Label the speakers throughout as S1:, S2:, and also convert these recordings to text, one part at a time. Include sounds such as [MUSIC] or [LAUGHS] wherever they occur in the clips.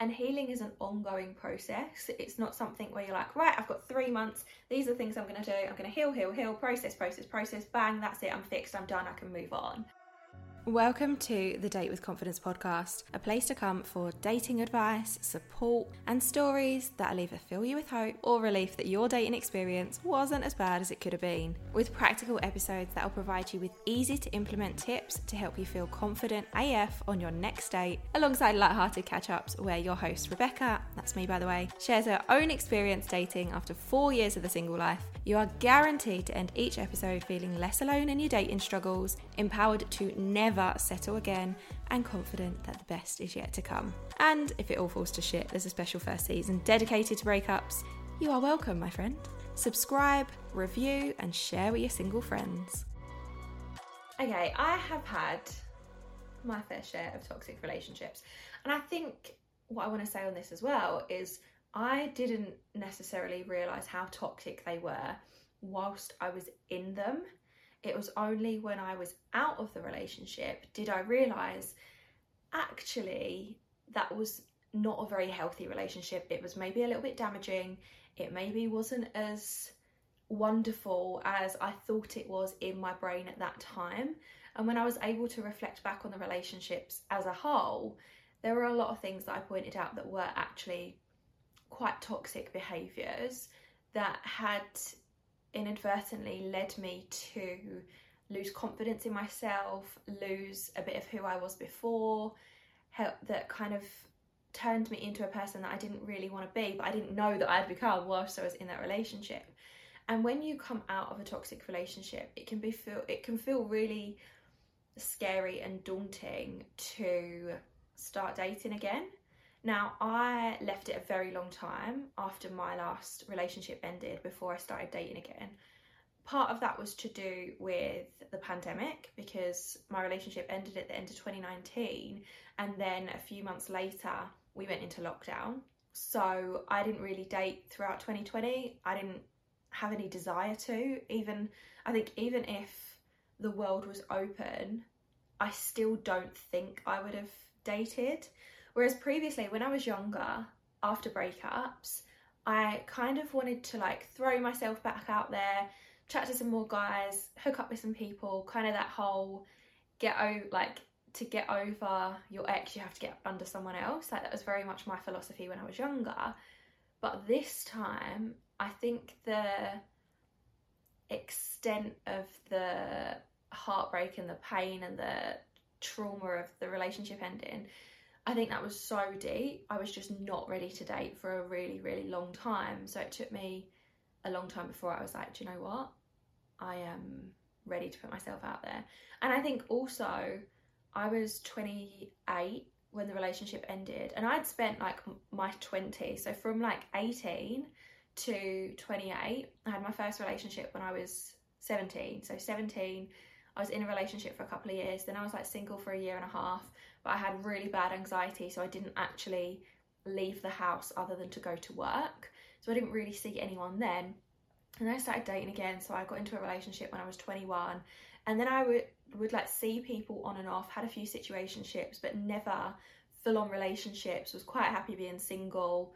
S1: And healing is an ongoing process. It's not something where you're like, right, I've got three months. These are things I'm going to do. I'm going to heal, heal, heal, process, process, process. Bang, that's it. I'm fixed. I'm done. I can move on.
S2: Welcome to the Date with Confidence podcast, a place to come for dating advice, support, and stories that'll either fill you with hope or relief that your dating experience wasn't as bad as it could have been. With practical episodes that'll provide you with easy to implement tips to help you feel confident AF on your next date, alongside light-hearted catch-ups where your host Rebecca, that's me by the way, shares her own experience dating after four years of the single life. You are guaranteed to end each episode feeling less alone in your dating struggles, empowered to never never settle again, and confident that the best is yet to come. And if it all falls to shit, there's a special first season dedicated to breakups. You are welcome, my friend. Subscribe, review, and share with your single friends.
S1: Okay, I have had my fair share of toxic relationships. And I think what I want to say on this as well is I didn't necessarily realise how toxic they were whilst I was in them. It was only when I was out of the relationship did I realise actually that was not a very healthy relationship. It was maybe a little bit damaging. It maybe wasn't as wonderful as I thought it was in my brain at that time. And when I was able to reflect back on the relationships as a whole, there were a lot of things that I pointed out that were actually quite toxic behaviours that had inadvertently led me to lose confidence in myself, lose a bit of who I was before, help that kind of turned me into a person that I didn't really want to be, but I didn't know that I'd become whilst I was in that relationship. And when you come out of a toxic relationship, it can be feel it can feel really scary and daunting to start dating again now, I left it a very long time after my last relationship ended before I started dating again. Part of that was to do with the pandemic because my relationship ended at the end of 2019, and then a few months later, we went into lockdown. So I didn't really date throughout 2020. I didn't have any desire to. Even, I think, even if the world was open, I still don't think I would have dated Whereas previously, when I was younger, after breakups, I kind of wanted to like throw myself back out there, chat to some more guys, hook up with some people, kind of that whole get over like to get over your ex, you have to get under someone else. Like that was very much my philosophy when I was younger. But this time, I think the extent of the heartbreak and the pain and the trauma of the relationship ending I think that was so deep. I was just not ready to date for a really, really long time. So it took me a long time before I was like, do you know what? I am ready to put myself out there. And I think also I was 28 when the relationship ended and I'd spent like my 20s. So from like 18 to 28, I had my first relationship when I was 17. So 17, I was in a relationship for a couple of years. Then I was like single for a year and a half but I had really bad anxiety, so I didn't actually leave the house other than to go to work. So I didn't really see anyone then. And then I started dating again, so I got into a relationship when I was 21. And then I would would like see people on and off, had a few situationships, but never full on relationships. Was quite happy being single.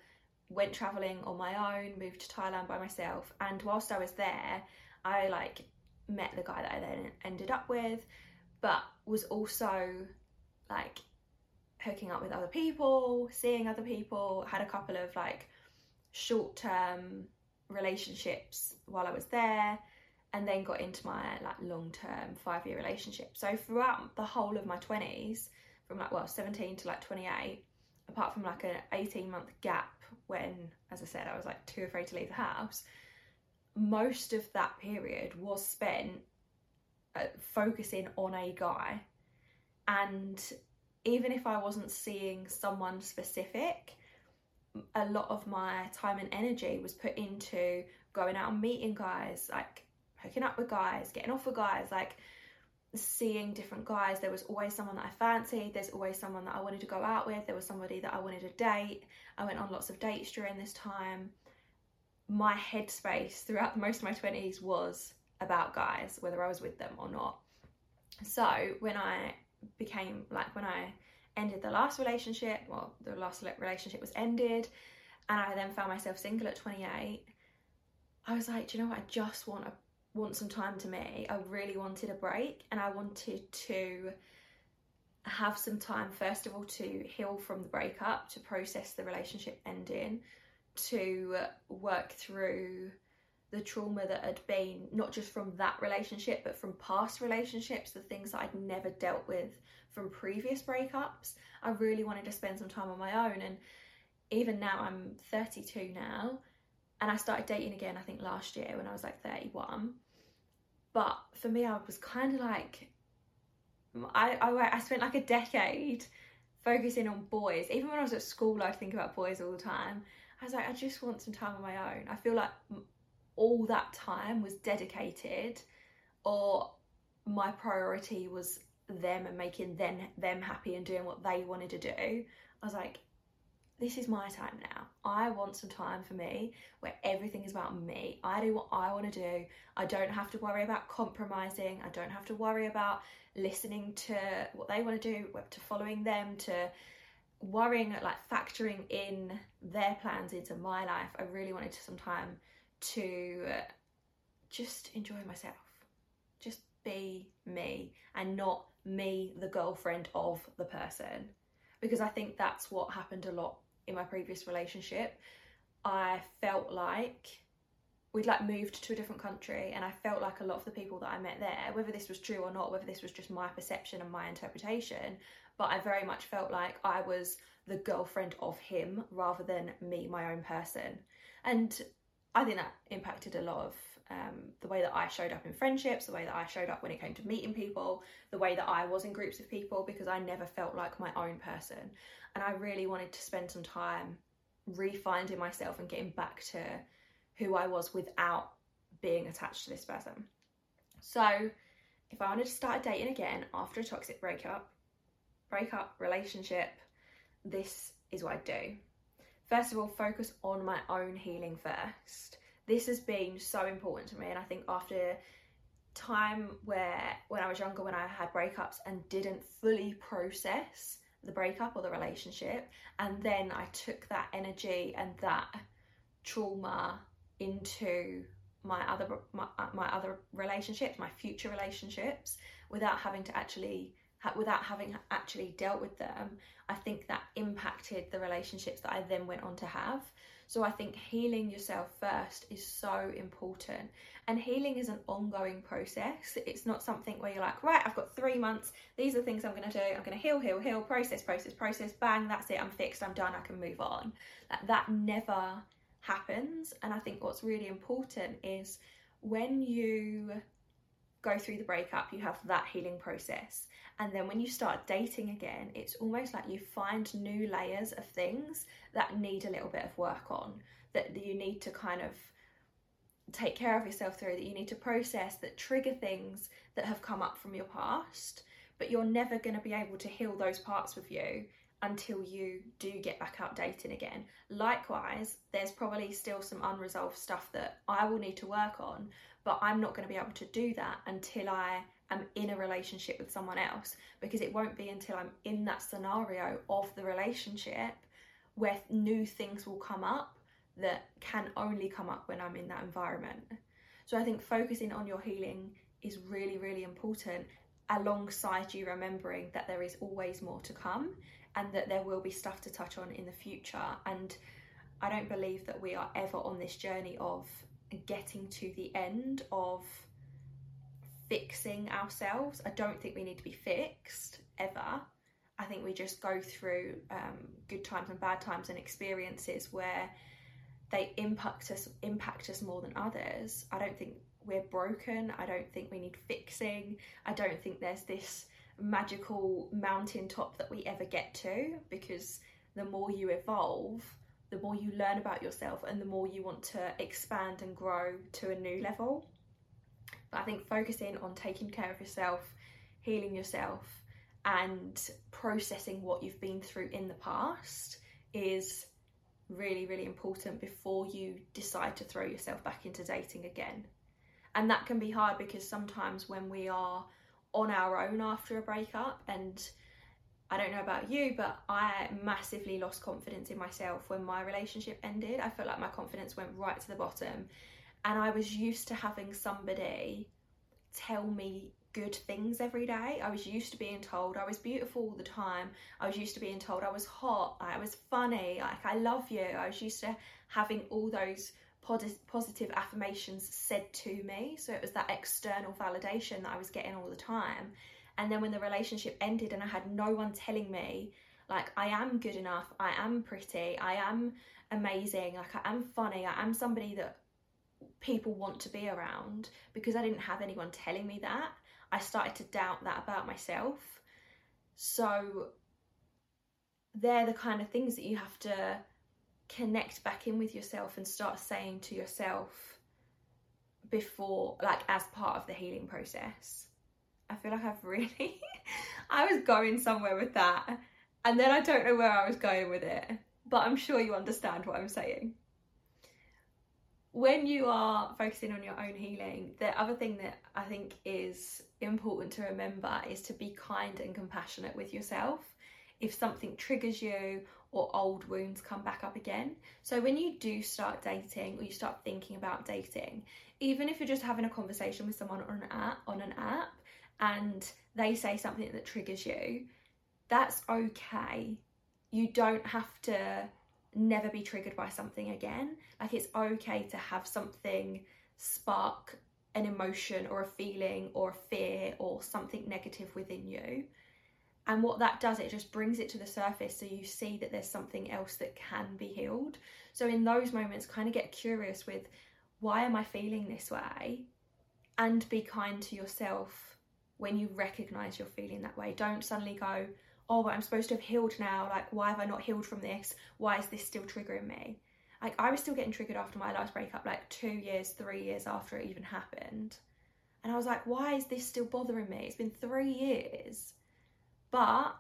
S1: Went traveling on my own, moved to Thailand by myself, and whilst I was there, I like met the guy that I then ended up with, but was also like hooking up with other people, seeing other people, had a couple of like short term relationships while I was there, and then got into my like long term five year relationship. So throughout the whole of my 20s, from like well 17 to like 28, apart from like an 18 month gap when, as I said, I was like too afraid to leave the house, most of that period was spent uh, focusing on a guy and even if I wasn't seeing someone specific, a lot of my time and energy was put into going out and meeting guys, like hooking up with guys, getting off with guys, like seeing different guys. There was always someone that I fancied, there's always someone that I wanted to go out with, there was somebody that I wanted to date. I went on lots of dates during this time. My headspace throughout most of my 20s was about guys, whether I was with them or not. So when I became like when I ended the last relationship. Well, the last relationship was ended, and I then found myself single at 28. I was like, do you know what? I just want a want some time to me. I really wanted a break, and I wanted to have some time first of all to heal from the breakup, to process the relationship ending, to work through the trauma that had been not just from that relationship but from past relationships, the things that I'd never dealt with from previous breakups. I really wanted to spend some time on my own and even now I'm 32 now and I started dating again I think last year when I was like 31. But for me I was kind of like I, I I spent like a decade focusing on boys. Even when I was at school I'd think about boys all the time. I was like I just want some time on my own. I feel like all that time was dedicated or my priority was them and making them them happy and doing what they wanted to do i was like this is my time now. I want some time for me where everything is about me. I do what i want to do. I don't have to worry about compromising. I don't have to worry about listening to what they want to do to following them to worrying like factoring in their plans into my life. I really wanted some time to just enjoy myself, just be me and not me, the girlfriend of the person. Because I think that's what happened a lot in my previous relationship. I felt like we'd like moved to a different country and I felt like a lot of the people that I met there, whether this was true or not, whether this was just my perception and my interpretation, but I very much felt like I was the girlfriend of him rather than me, my own person. And I think that impacted a lot of um, the way that I showed up in friendships, the way that I showed up when it came to meeting people, the way that I was in groups of people because I never felt like my own person. And I really wanted to spend some time refinding myself and getting back to who I was without being attached to this person. So, if I wanted to start dating again after a toxic breakup, breakup, relationship, this is what I'd do first of all, focus on my own healing first. This has been so important to me, and I think after time where when I was younger, when I had breakups and didn't fully process the breakup or the relationship, and then I took that energy and that trauma into my other my, my other relationships, my future relationships, without having to actually without having actually dealt with them, I think that impacted the relationships that I then went on to have. So I think healing yourself first is so important. And healing is an ongoing process. It's not something where you're like, right, I've got three months. These are things I'm going to do. I'm going to heal, heal, heal, process, process, process. Bang, that's it. I'm fixed. I'm done. I can move on. That, that never happens. And I think what's really important is when you go through the breakup, you have that healing process. And then when you start dating again, it's almost like you find new layers of things that need a little bit of work on, that you need to kind of take care of yourself through, that you need to process, that trigger things that have come up from your past. But you're never going to be able to heal those parts with you until you do get back out dating again. Likewise, there's probably still some unresolved stuff that I will need to work on, but I'm not going to be able to do that until I am in a relationship with someone else because it won't be until I'm in that scenario of the relationship where new things will come up that can only come up when I'm in that environment. So I think focusing on your healing is really, really important alongside you remembering that there is always more to come and that there will be stuff to touch on in the future. And I don't believe that we are ever on this journey of getting to the end of fixing ourselves. I don't think we need to be fixed ever. I think we just go through um, good times and bad times and experiences where they impact us impact us more than others. I don't think we're broken. I don't think we need fixing. I don't think there's this magical mountaintop that we ever get to because the more you evolve, the more you learn about yourself and the more you want to expand and grow to a new level. But I think focusing on taking care of yourself, healing yourself, and processing what you've been through in the past is really, really important before you decide to throw yourself back into dating again. And that can be hard because sometimes when we are on our own after a breakup and I don't know about you, but I massively lost confidence in myself when my relationship ended. I felt like my confidence went right to the bottom. And I was used to having somebody tell me good things every day. I was used to being told I was beautiful all the time. I was used to being told I was hot, I was funny, like I love you. I was used to having all those positive affirmations said to me. So it was that external validation that I was getting all the time. And then when the relationship ended and I had no one telling me, like, I am good enough, I am pretty, I am amazing, like, I am funny, I am somebody that people want to be around because I didn't have anyone telling me that. I started to doubt that about myself. So they're the kind of things that you have to connect back in with yourself and start saying to yourself before, like, as part of the healing process. I feel like I've really, [LAUGHS] I was going somewhere with that, and then I don't know where I was going with it, but I'm sure you understand what I'm saying when you are focusing on your own healing, the other thing that I think is important to remember is to be kind and compassionate with yourself if something triggers you or old wounds come back up again. So when you do start dating or you start thinking about dating, even if you're just having a conversation with someone on an app on an app and they say something that triggers you, that's okay. You don't have to never be triggered by something again. Like it's okay to have something spark an emotion or a feeling or a fear or something negative within you. And what that does, it just brings it to the surface so you see that there's something else that can be healed. So, in those moments, kind of get curious with why am I feeling this way? And be kind to yourself when you recognize you're feeling that way. Don't suddenly go, oh, but I'm supposed to have healed now. Like, why have I not healed from this? Why is this still triggering me? Like, I was still getting triggered after my last breakup, like two years, three years after it even happened. And I was like, why is this still bothering me? It's been three years. But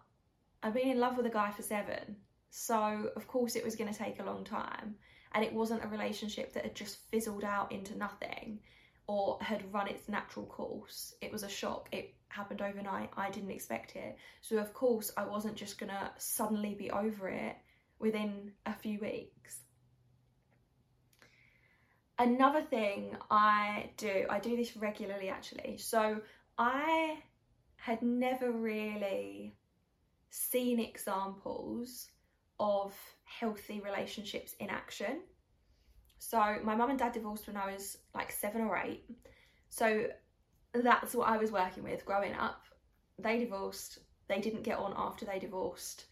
S1: I've been in love with a guy for seven. So, of course, it was going to take a long time. And it wasn't a relationship that had just fizzled out into nothing or had run its natural course. It was a shock. It happened overnight. I didn't expect it. So, of course, I wasn't just gonna suddenly be over it within a few weeks. Another thing I do, I do this regularly actually. So, I had never really seen examples of healthy relationships in action. So my mum and dad divorced when I was like seven or eight. So that's what I was working with growing up. They divorced, they didn't get on after they divorced.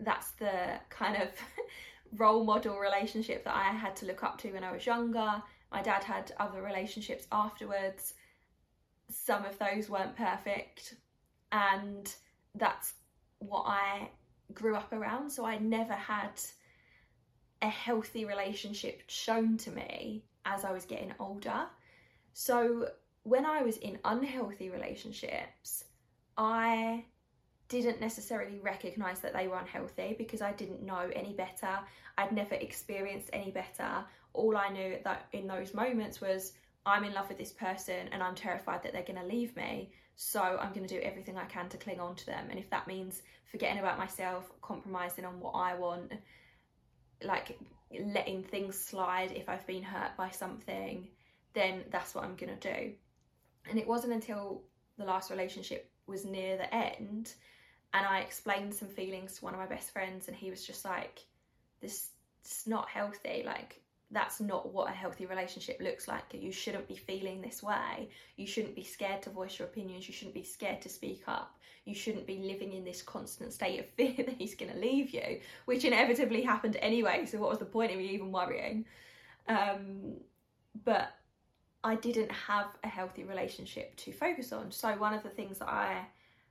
S1: That's the kind of [LAUGHS] role model relationship that I had to look up to when I was younger. My dad had other relationships afterwards. Some of those weren't perfect, and that's what I grew up around. So I never had a healthy relationship shown to me as I was getting older. So when I was in unhealthy relationships, I didn't necessarily recognize that they were unhealthy because I didn't know any better. I'd never experienced any better. All I knew that in those moments was I'm in love with this person and I'm terrified that they're going to leave me. So I'm going to do everything I can to cling on to them. And if that means forgetting about myself, compromising on what I want, like letting things slide if I've been hurt by something, then that's what I'm gonna do. And it wasn't until the last relationship was near the end and I explained some feelings to one of my best friends, and he was just like, This is not healthy. Like, that's not what a healthy relationship looks like. You shouldn't be feeling this way. You shouldn't be scared to voice your opinions. You shouldn't be scared to speak up. You shouldn't be living in this constant state of [LAUGHS] fear that he's going to leave you, which inevitably happened anyway. So, what was the point of me even worrying? Um, but I didn't have a healthy relationship to focus on. So, one of the things that I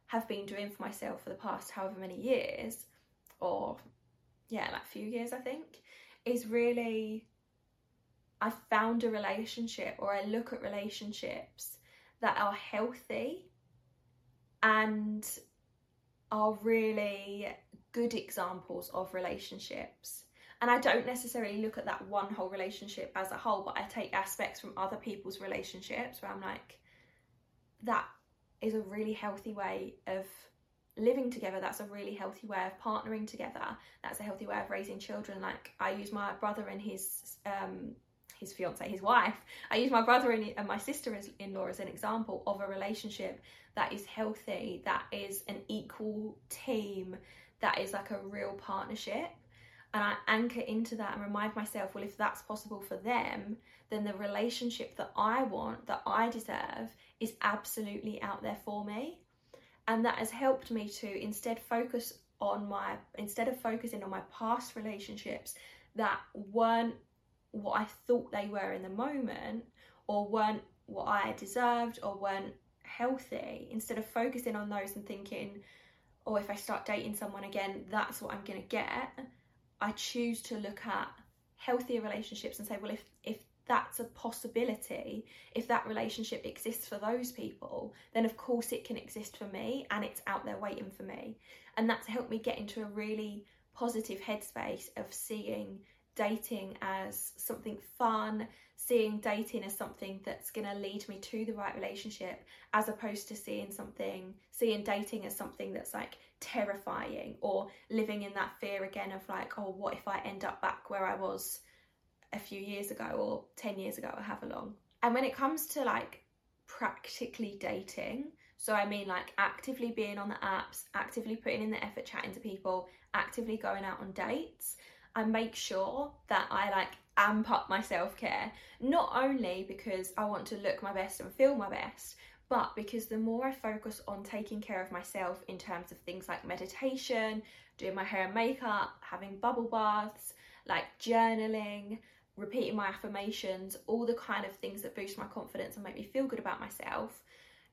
S1: have been doing for myself for the past however many years, or yeah, like a few years, I think, is really I found a relationship or I look at relationships that are healthy and are really good examples of relationships. And I don't necessarily look at that one whole relationship as a whole, but I take aspects from other people's relationships where I'm like, that is a really healthy way of living together. That's a really healthy way of partnering together. That's a healthy way of raising children. Like i use my brother and his um his fiance his wife. I use my brother and my sister-in-law as an example of a relationship that is healthy that is an equal team that is like a real partnership. And I anchor into that and remind myself, well, if that's possible for them, then the relationship that I want, that I deserve, is absolutely out there for me. And that has helped me to instead focus on my instead of focusing on my past relationships that weren't what I thought they were in the moment or weren't what I deserved or weren't healthy instead of focusing on those and thinking oh if I start dating someone again that's what I'm going to get I choose to look at healthier relationships and say well if if that's a possibility, if that relationship exists for those people, then of course it can exist for me and it's out there waiting for me. And that's helped me get into a really positive headspace of seeing dating as something fun, seeing dating as something that's going to lead me to the right relationship, as opposed to seeing something, seeing dating as something that's like terrifying or living in that fear again of like, oh, what if I end up back where I was a few years ago or 10 years ago or however long. And when it comes to like practically dating, so I mean like actively being on the apps, actively putting in the effort chatting to people, actively going out on dates, I make sure that I like amp up my self-care. Not only because I want to look my best and feel my best, but because the more I focus on taking care of myself in terms of things like meditation, doing my hair and makeup, having bubble baths, like journaling, repeating my affirmations, all the kind of things that boost my confidence and make me feel good about myself,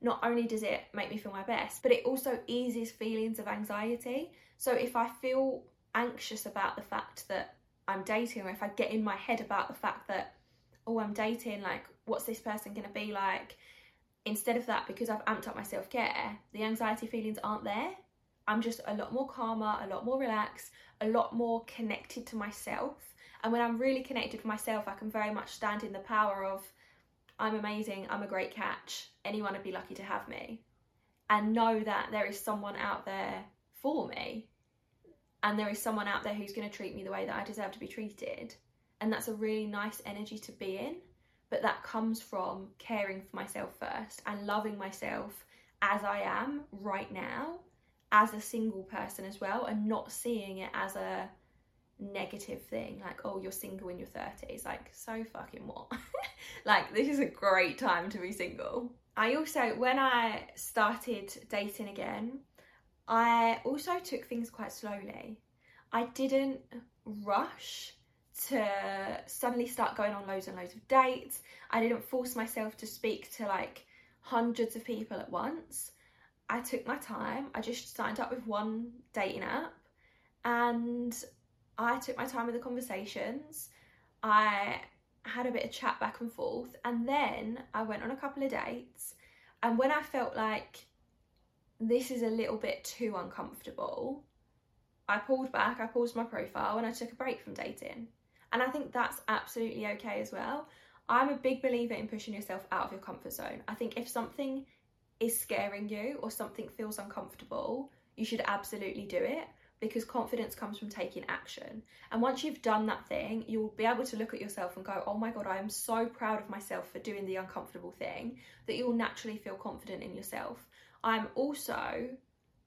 S1: not only does it make me feel my best, but it also eases feelings of anxiety. So if I feel anxious about the fact that I'm dating, or if I get in my head about the fact that, oh, I'm dating, like, what's this person going to be like? Instead of that, because I've amped up my self care, the anxiety feelings aren't there. I'm just a lot more calmer, a lot more relaxed, a lot more connected to myself and when I'm really connected with myself, I can very much stand in the power of I'm amazing, I'm a great catch, anyone would be lucky to have me. And know that there is someone out there for me. And there is someone out there who's going to treat me the way that I deserve to be treated. And that's a really nice energy to be in. But that comes from caring for myself first and loving myself as I am right now, as a single person as well, and not seeing it as a negative thing like oh you're single in your 30s like so fucking what [LAUGHS] like this is a great time to be single i also when i started dating again i also took things quite slowly i didn't rush to suddenly start going on loads and loads of dates i didn't force myself to speak to like hundreds of people at once i took my time i just signed up with one dating app and I took my time with the conversations. I had a bit of chat back and forth, and then I went on a couple of dates. And when I felt like this is a little bit too uncomfortable, I pulled back, I paused my profile, and I took a break from dating. And I think that's absolutely okay as well. I'm a big believer in pushing yourself out of your comfort zone. I think if something is scaring you or something feels uncomfortable, you should absolutely do it because confidence comes from taking action. And once you've done that thing, you'll be able to look at yourself and go, oh my God, I am so proud of myself for doing the uncomfortable thing that you'll naturally feel confident in yourself. I'm also,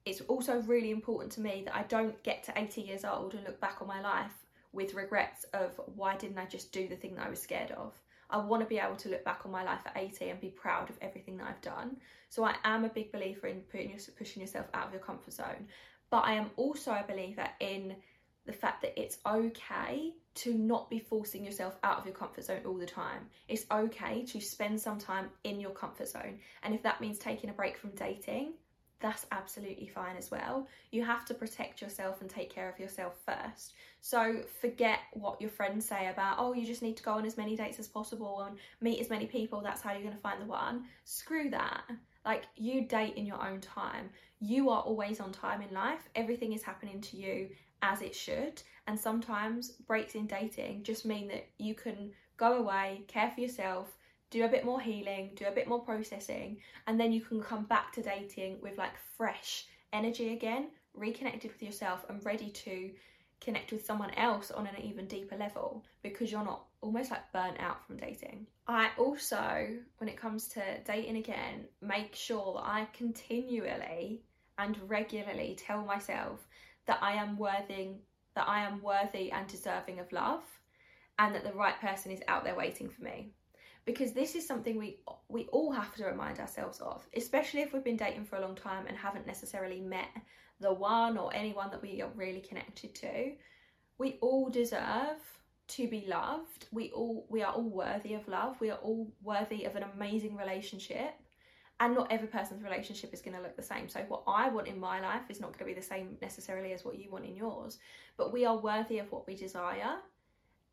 S1: it's also really important to me that I don't get to 80 years old and look back on my life with regrets of why didn't I just do the thing that I was scared of. I want to be able to look back on my life at 80 and be proud of everything that I've done. So I am a big believer in pushing yourself out of your comfort zone. But I am also a believer in the fact that it's okay to not be forcing yourself out of your comfort zone all the time. It's okay to spend some time in your comfort zone. And if that means taking a break from dating, that's absolutely fine as well. You have to protect yourself and take care of yourself first. So forget what your friends say about, oh, you just need to go on as many dates as possible and meet as many people, that's how you're going to find the one. Screw that. Like, you date in your own time. You are always on time in life. Everything is happening to you as it should. And sometimes breaks in dating just mean that you can go away, care for yourself, do a bit more healing, do a bit more processing, and then you can come back to dating with like fresh energy again, reconnected with yourself, and ready to connect with someone else on an even deeper level because you're not almost like burnt out from dating. I also, when it comes to dating again, make sure that I continually and regularly tell myself that I am worthy that I am worthy and deserving of love and that the right person is out there waiting for me. Because this is something we we all have to remind ourselves of, especially if we've been dating for a long time and haven't necessarily met the one or anyone that we are really connected to. We all deserve to be loved. We all we are all worthy of love. We are all worthy of an amazing relationship. And not every person's relationship is going to look the same. So what I want in my life is not going to be the same necessarily as what you want in yours. But we are worthy of what we desire.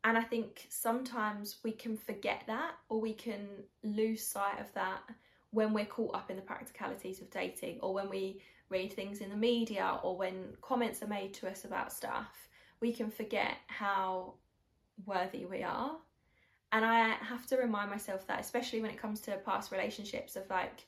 S1: And I think sometimes we can forget that or we can lose sight of that when we're caught up in the practicalities of dating or when we read things in the media or when comments are made to us about stuff, we can forget how worthy we are. And I have to remind myself that, especially when it comes to past relationships, of like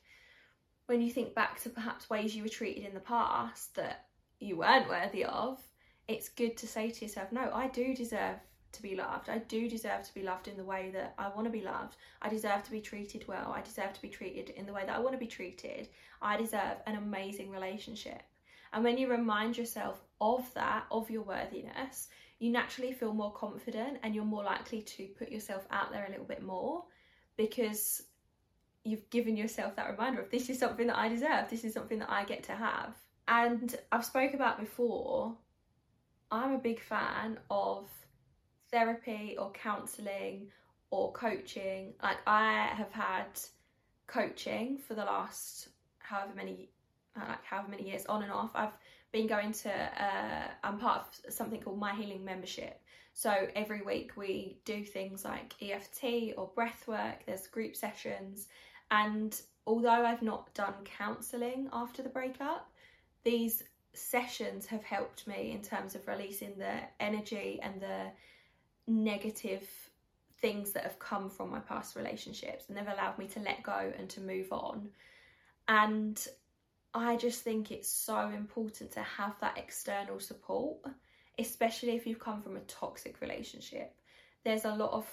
S1: when you think back to perhaps ways you were treated in the past that you weren't worthy of, it's good to say to yourself, no, I do deserve to be loved. I do deserve to be loved in the way that I want to be loved. I deserve to be treated well. I deserve to be treated in the way that I want to be treated. I deserve an amazing relationship. And when you remind yourself of that, of your worthiness, you naturally feel more confident and you're more likely to put yourself out there a little bit more because you've given yourself that reminder of this is something that I deserve, this is something that I get to have. And I've spoke about before, I'm a big fan of therapy or counselling or coaching. Like I have had coaching for the last however many uh, like however many years on and off. I've been going to uh, I'm part of something called My Healing Membership. So every week we do things like EFT or breath work. There's group sessions, and although I've not done counselling after the breakup, these sessions have helped me in terms of releasing the energy and the negative things that have come from my past relationships and they've allowed me to let go and to move on. And I just think it's so important to have that external support, especially if you've come from a toxic relationship. There's a lot of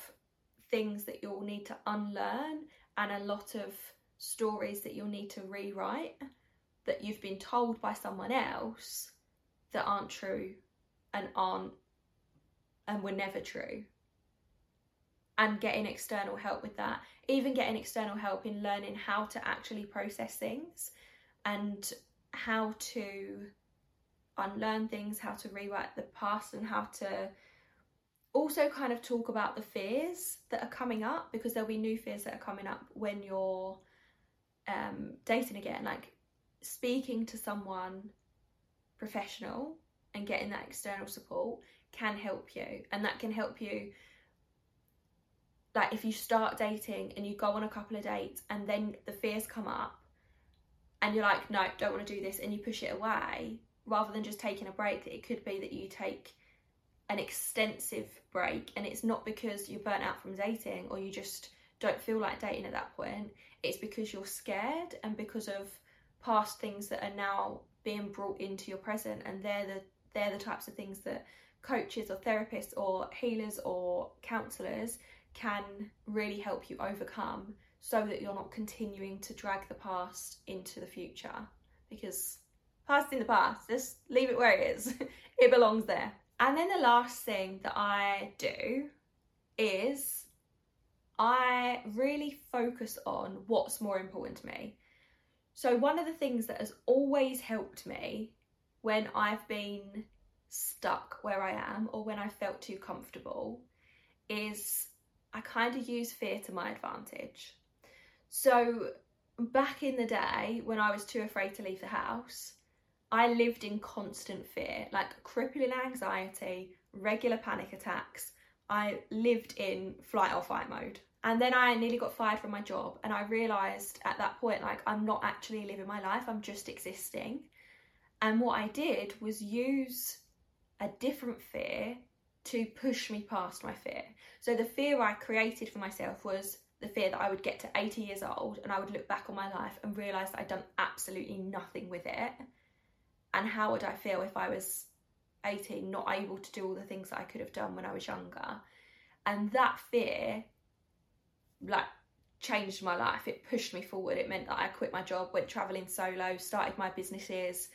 S1: things that you'll need to unlearn and a lot of stories that you'll need to rewrite that you've been told by someone else that aren't true and aren't and were never true. And getting external help with that, even getting external help in learning how to actually process things and how to unlearn things, how to rewrite the past, and how to also kind of talk about the fears that are coming up because there'll be new fears that are coming up when you're um, dating again. Like speaking to someone professional and getting that external support can help you and that can help you like if you start dating and you go on a couple of dates and then the fears come up and you're like no don't want to do this and you push it away rather than just taking a break it could be that you take an extensive break and it's not because you're burnt out from dating or you just don't feel like dating at that point. It's because you're scared and because of past things that are now being brought into your present and they're the they're the types of things that coaches or therapists or healers or counselors can really help you overcome so that you're not continuing to drag the past into the future. Because past in the past. Just leave it where it is. [LAUGHS] It belongs there and then the last thing that i do is i really focus on what's more important to me so one of the things that has always helped me when i've been stuck where I am or when I felt too comfortable is I kind of use fear to my advantage. So, back in the day when I was too afraid to leave the house, I lived in constant fear, like crippling anxiety, regular panic attacks. I lived in flight or fight mode. And then I nearly got fired from my job, and I realised at that point, like, I'm not actually living my life, I'm just existing. And what I did was use a different fear to push me past my fear. So the fear I created for myself was the fear that I would get to 80 years old and I would look back on my life and realize that I'd done absolutely nothing with it. And how would I feel if I was 18, not able to do all the things that I could have done when I was younger. And that fear, like, changed my life. It pushed me forward. It meant that I quit my job, went traveling solo, started my businesses,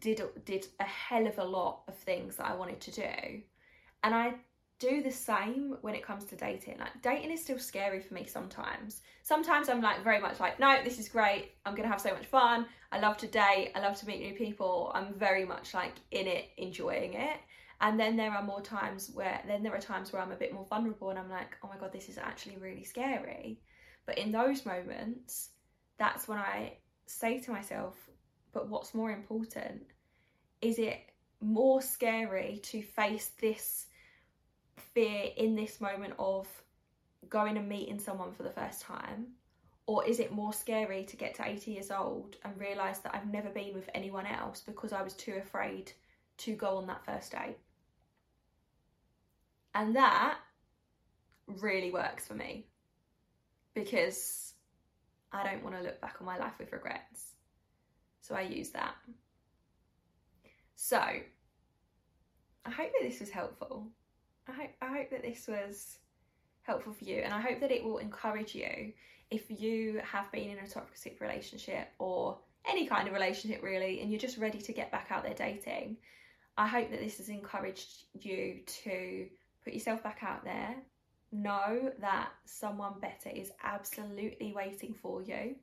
S1: did did a hell of a lot of things that I wanted to do. And I do the same when it comes to dating. Like dating is still scary for me sometimes. Sometimes I'm like very much like, no, this is great. I'm gonna have so much fun. I love to date. I love to meet new people. I'm very much like in it, enjoying it. And then there are more times where then there are times where I'm a bit more vulnerable and I'm like, oh my god, this is actually really scary. But in those moments, that's when I say to myself, but what's more important? Is it more scary to face this fear in this moment of going and meeting someone for the first time? Or is it more scary to get to 80 years old and realise that I've never been with anyone else because I was too afraid to go on that first date? And that really works for me because I don't want to look back on my life with regrets. So I use that. So I hope that this was helpful. I hope, I hope that this was helpful for you and I hope that it will encourage you if you have been in a toxic relationship or any kind of relationship really and you're just ready to get back out there dating. I hope that this has encouraged you to put yourself back out there. Know that someone better is absolutely waiting for you.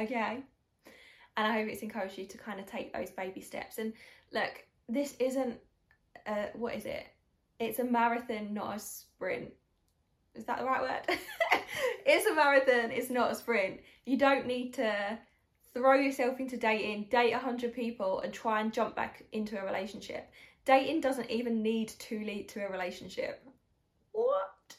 S1: Okay? And I hope it's encouraged you to kind of take those baby steps. And look, this isn't uh, what is it? It's a marathon, not a sprint. Is that the right word? [LAUGHS] it's a marathon, it's not a sprint. You don't need to throw yourself into dating, date 100 people, and try and jump back into a relationship. Dating doesn't even need to lead to a relationship. What?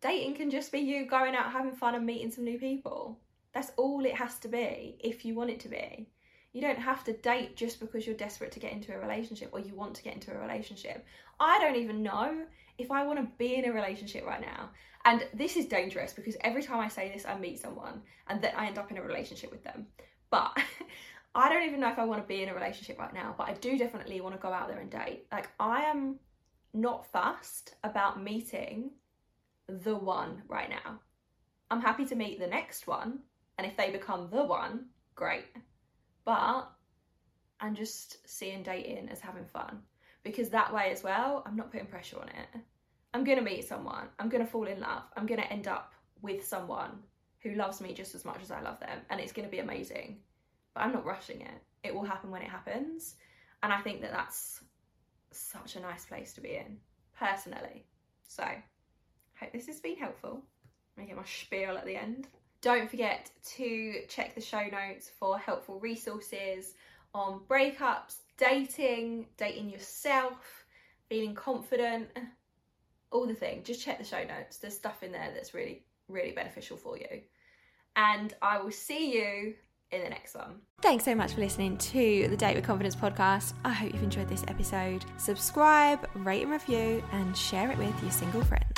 S1: Dating can just be you going out having fun and meeting some new people. That's all it has to be if you want it to be. You don't have to date just because you're desperate to get into a relationship or you want to get into a relationship. I don't even know if I want to be in a relationship right now. And this is dangerous because every time I say this, I meet someone and then I end up in a relationship with them. But [LAUGHS] I don't even know if I want to be in a relationship right now, but I do definitely want to go out there and date. Like, I am not fussed about meeting the one right now. I'm happy to meet the next one, and if they become the one, great. But I'm just seeing dating as having fun because that way as well, I'm not putting pressure on it. I'm gonna meet someone, I'm gonna fall in love, I'm gonna end up with someone who loves me just as much as I love them, and it's gonna be amazing. But I'm not rushing it. It will happen when it happens, and I think that that's such a nice place to be in, personally. So, hope this has been helpful. I get my spiel at the end. Don't forget to check the show notes for helpful resources on breakups, dating, dating yourself, feeling confident, all the thing. Just check the show notes. There's stuff in there that's really, really beneficial for you. And I will see you in the next one.
S2: Thanks so much for listening to the Date with Confidence podcast. I hope you've enjoyed this episode. Subscribe, rate and review, and share it with your single friends.